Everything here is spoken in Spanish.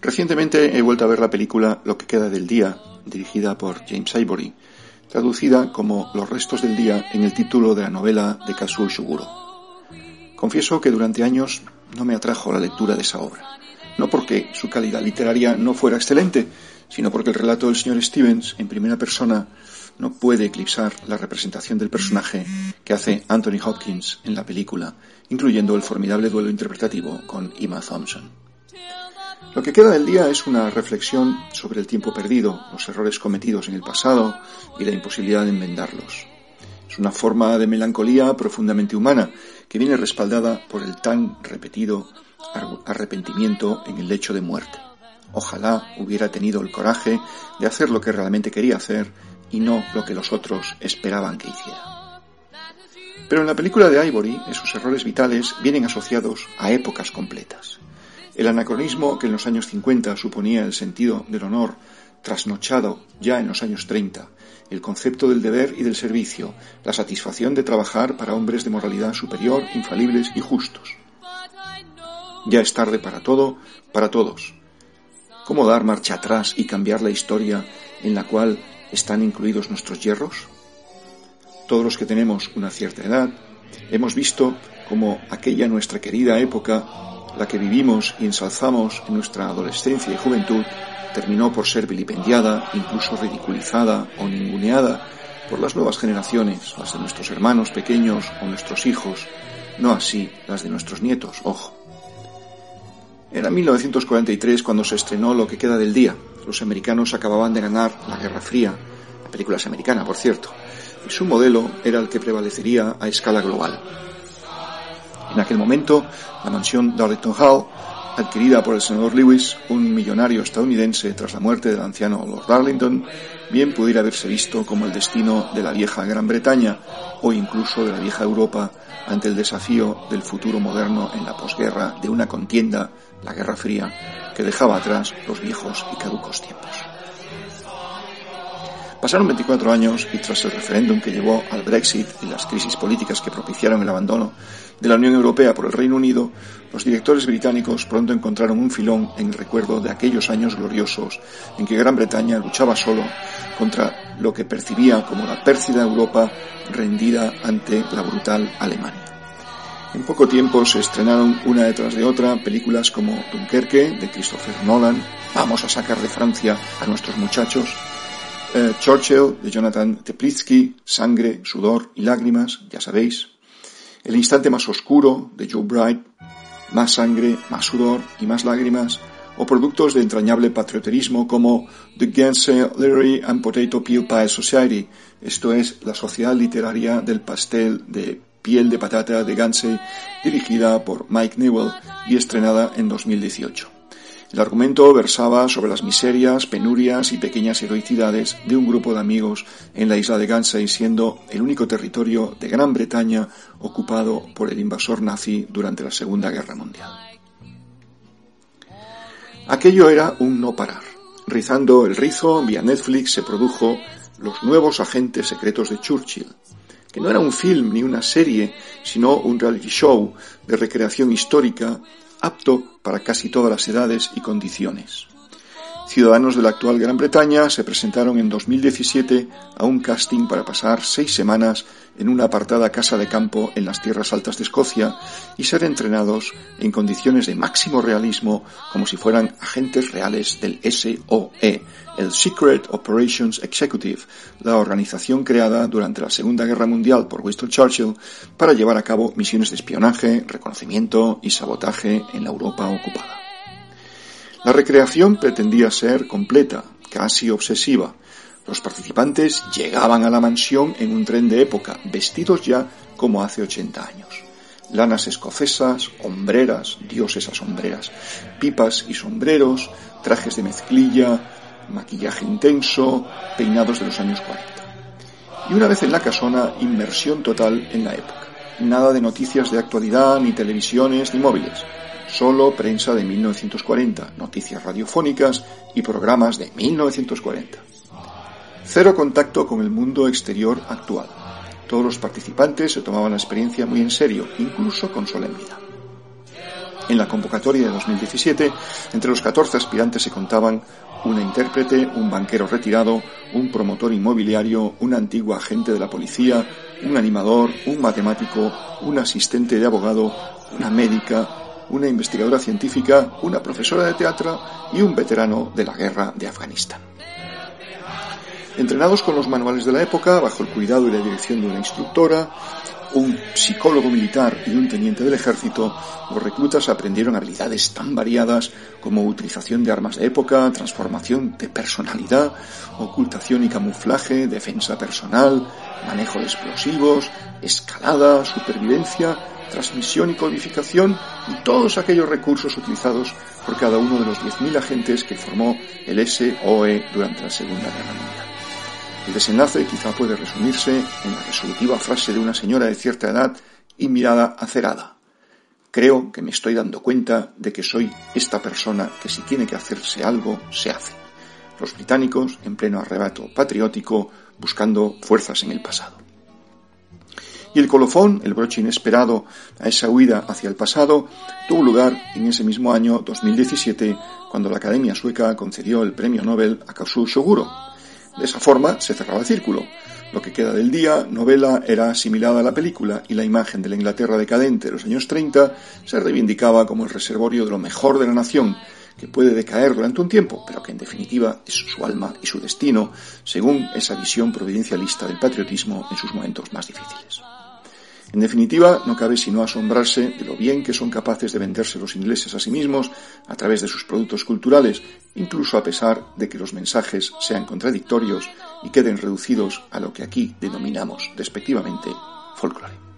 Recientemente he vuelto a ver la película Lo que queda del día, dirigida por James Ivory, traducida como Los restos del día en el título de la novela de Kazuo Shuguro. Confieso que durante años no me atrajo la lectura de esa obra, no porque su calidad literaria no fuera excelente, sino porque el relato del señor Stevens en primera persona no puede eclipsar la representación del personaje que hace Anthony Hopkins en la película, incluyendo el formidable duelo interpretativo con Emma Thompson. Lo que queda del día es una reflexión sobre el tiempo perdido, los errores cometidos en el pasado y la imposibilidad de enmendarlos. Es una forma de melancolía profundamente humana que viene respaldada por el tan repetido arrepentimiento en el lecho de muerte. Ojalá hubiera tenido el coraje de hacer lo que realmente quería hacer y no lo que los otros esperaban que hiciera. Pero en la película de Ivory, esos errores vitales vienen asociados a épocas completas. El anacronismo que en los años 50 suponía el sentido del honor trasnochado ya en los años 30, el concepto del deber y del servicio, la satisfacción de trabajar para hombres de moralidad superior, infalibles y justos. Ya es tarde para todo, para todos. ¿Cómo dar marcha atrás y cambiar la historia en la cual están incluidos nuestros hierros? Todos los que tenemos una cierta edad hemos visto cómo aquella nuestra querida época la que vivimos y ensalzamos en nuestra adolescencia y juventud, terminó por ser vilipendiada, incluso ridiculizada o ninguneada por las nuevas generaciones, las de nuestros hermanos pequeños o nuestros hijos, no así las de nuestros nietos, ojo. Era 1943 cuando se estrenó Lo que queda del día. Los americanos acababan de ganar la Guerra Fría, la película es americana, por cierto, y su modelo era el que prevalecería a escala global. En aquel momento, la mansión Darlington Hall, adquirida por el senador Lewis, un millonario estadounidense tras la muerte del anciano Lord Darlington, bien pudiera haberse visto como el destino de la vieja Gran Bretaña o incluso de la vieja Europa ante el desafío del futuro moderno en la posguerra de una contienda, la Guerra Fría, que dejaba atrás los viejos y caducos tiempos. Pasaron 24 años y tras el referéndum que llevó al Brexit y las crisis políticas que propiciaron el abandono de la Unión Europea por el Reino Unido, los directores británicos pronto encontraron un filón en el recuerdo de aquellos años gloriosos en que Gran Bretaña luchaba solo contra lo que percibía como la pérfida Europa rendida ante la brutal Alemania. En poco tiempo se estrenaron una detrás de otra películas como Dunkerque de Christopher Nolan, Vamos a sacar de Francia a nuestros muchachos, eh, Churchill de Jonathan Teplitsky, Sangre, Sudor y Lágrimas, ya sabéis. El instante más oscuro de Joe Bright, Más sangre, más sudor y más lágrimas, o productos de entrañable patrioterismo como The Gansey Literary and Potato Peel Pie Society, esto es la Sociedad Literaria del Pastel de Piel de Patata de Gansey, dirigida por Mike Newell y estrenada en 2018. El argumento versaba sobre las miserias, penurias y pequeñas heroicidades de un grupo de amigos en la isla de Gansey, siendo el único territorio de Gran Bretaña ocupado por el invasor nazi durante la Segunda Guerra Mundial. Aquello era un no parar. Rizando el rizo, vía Netflix se produjo Los nuevos agentes secretos de Churchill, que no era un film ni una serie, sino un reality show de recreación histórica apto para casi todas las edades y condiciones. Ciudadanos de la actual Gran Bretaña se presentaron en 2017 a un casting para pasar seis semanas en una apartada casa de campo en las tierras altas de Escocia y ser entrenados en condiciones de máximo realismo como si fueran agentes reales del SOE, el Secret Operations Executive, la organización creada durante la Segunda Guerra Mundial por Winston Churchill para llevar a cabo misiones de espionaje, reconocimiento y sabotaje en la Europa ocupada. La recreación pretendía ser completa, casi obsesiva. Los participantes llegaban a la mansión en un tren de época, vestidos ya como hace 80 años. Lanas escocesas, hombreras, dioses a sombreras, pipas y sombreros, trajes de mezclilla, maquillaje intenso, peinados de los años 40. Y una vez en la casona, inmersión total en la época. Nada de noticias de actualidad, ni televisiones, ni móviles. Solo prensa de 1940, noticias radiofónicas y programas de 1940. Cero contacto con el mundo exterior actual. Todos los participantes se tomaban la experiencia muy en serio, incluso con solemnidad. En la convocatoria de 2017, entre los 14 aspirantes se contaban una intérprete, un banquero retirado, un promotor inmobiliario, un antiguo agente de la policía, un animador, un matemático, un asistente de abogado, una médica, una investigadora científica, una profesora de teatro y un veterano de la guerra de Afganistán. Entrenados con los manuales de la época, bajo el cuidado y la dirección de una instructora, un psicólogo militar y un teniente del ejército, los reclutas aprendieron habilidades tan variadas como utilización de armas de época, transformación de personalidad, ocultación y camuflaje, defensa personal, manejo de explosivos, escalada, supervivencia, transmisión y codificación y todos aquellos recursos utilizados por cada uno de los 10.000 agentes que formó el SOE durante la Segunda Guerra Mundial. El desenlace quizá puede resumirse en la resolutiva frase de una señora de cierta edad y mirada acerada. Creo que me estoy dando cuenta de que soy esta persona que si tiene que hacerse algo, se hace. Los británicos, en pleno arrebato patriótico, buscando fuerzas en el pasado. Y el colofón, el broche inesperado a esa huida hacia el pasado, tuvo lugar en ese mismo año 2017, cuando la Academia Sueca concedió el premio Nobel a Kazuo Shoguro, de esa forma se cerraba el círculo. Lo que queda del día, novela, era asimilada a la película y la imagen de la Inglaterra decadente de los años 30 se reivindicaba como el reservorio de lo mejor de la nación, que puede decaer durante un tiempo, pero que en definitiva es su alma y su destino, según esa visión providencialista del patriotismo en sus momentos más difíciles. En definitiva, no cabe sino asombrarse de lo bien que son capaces de venderse los ingleses a sí mismos a través de sus productos culturales, incluso a pesar de que los mensajes sean contradictorios y queden reducidos a lo que aquí denominamos despectivamente folclore.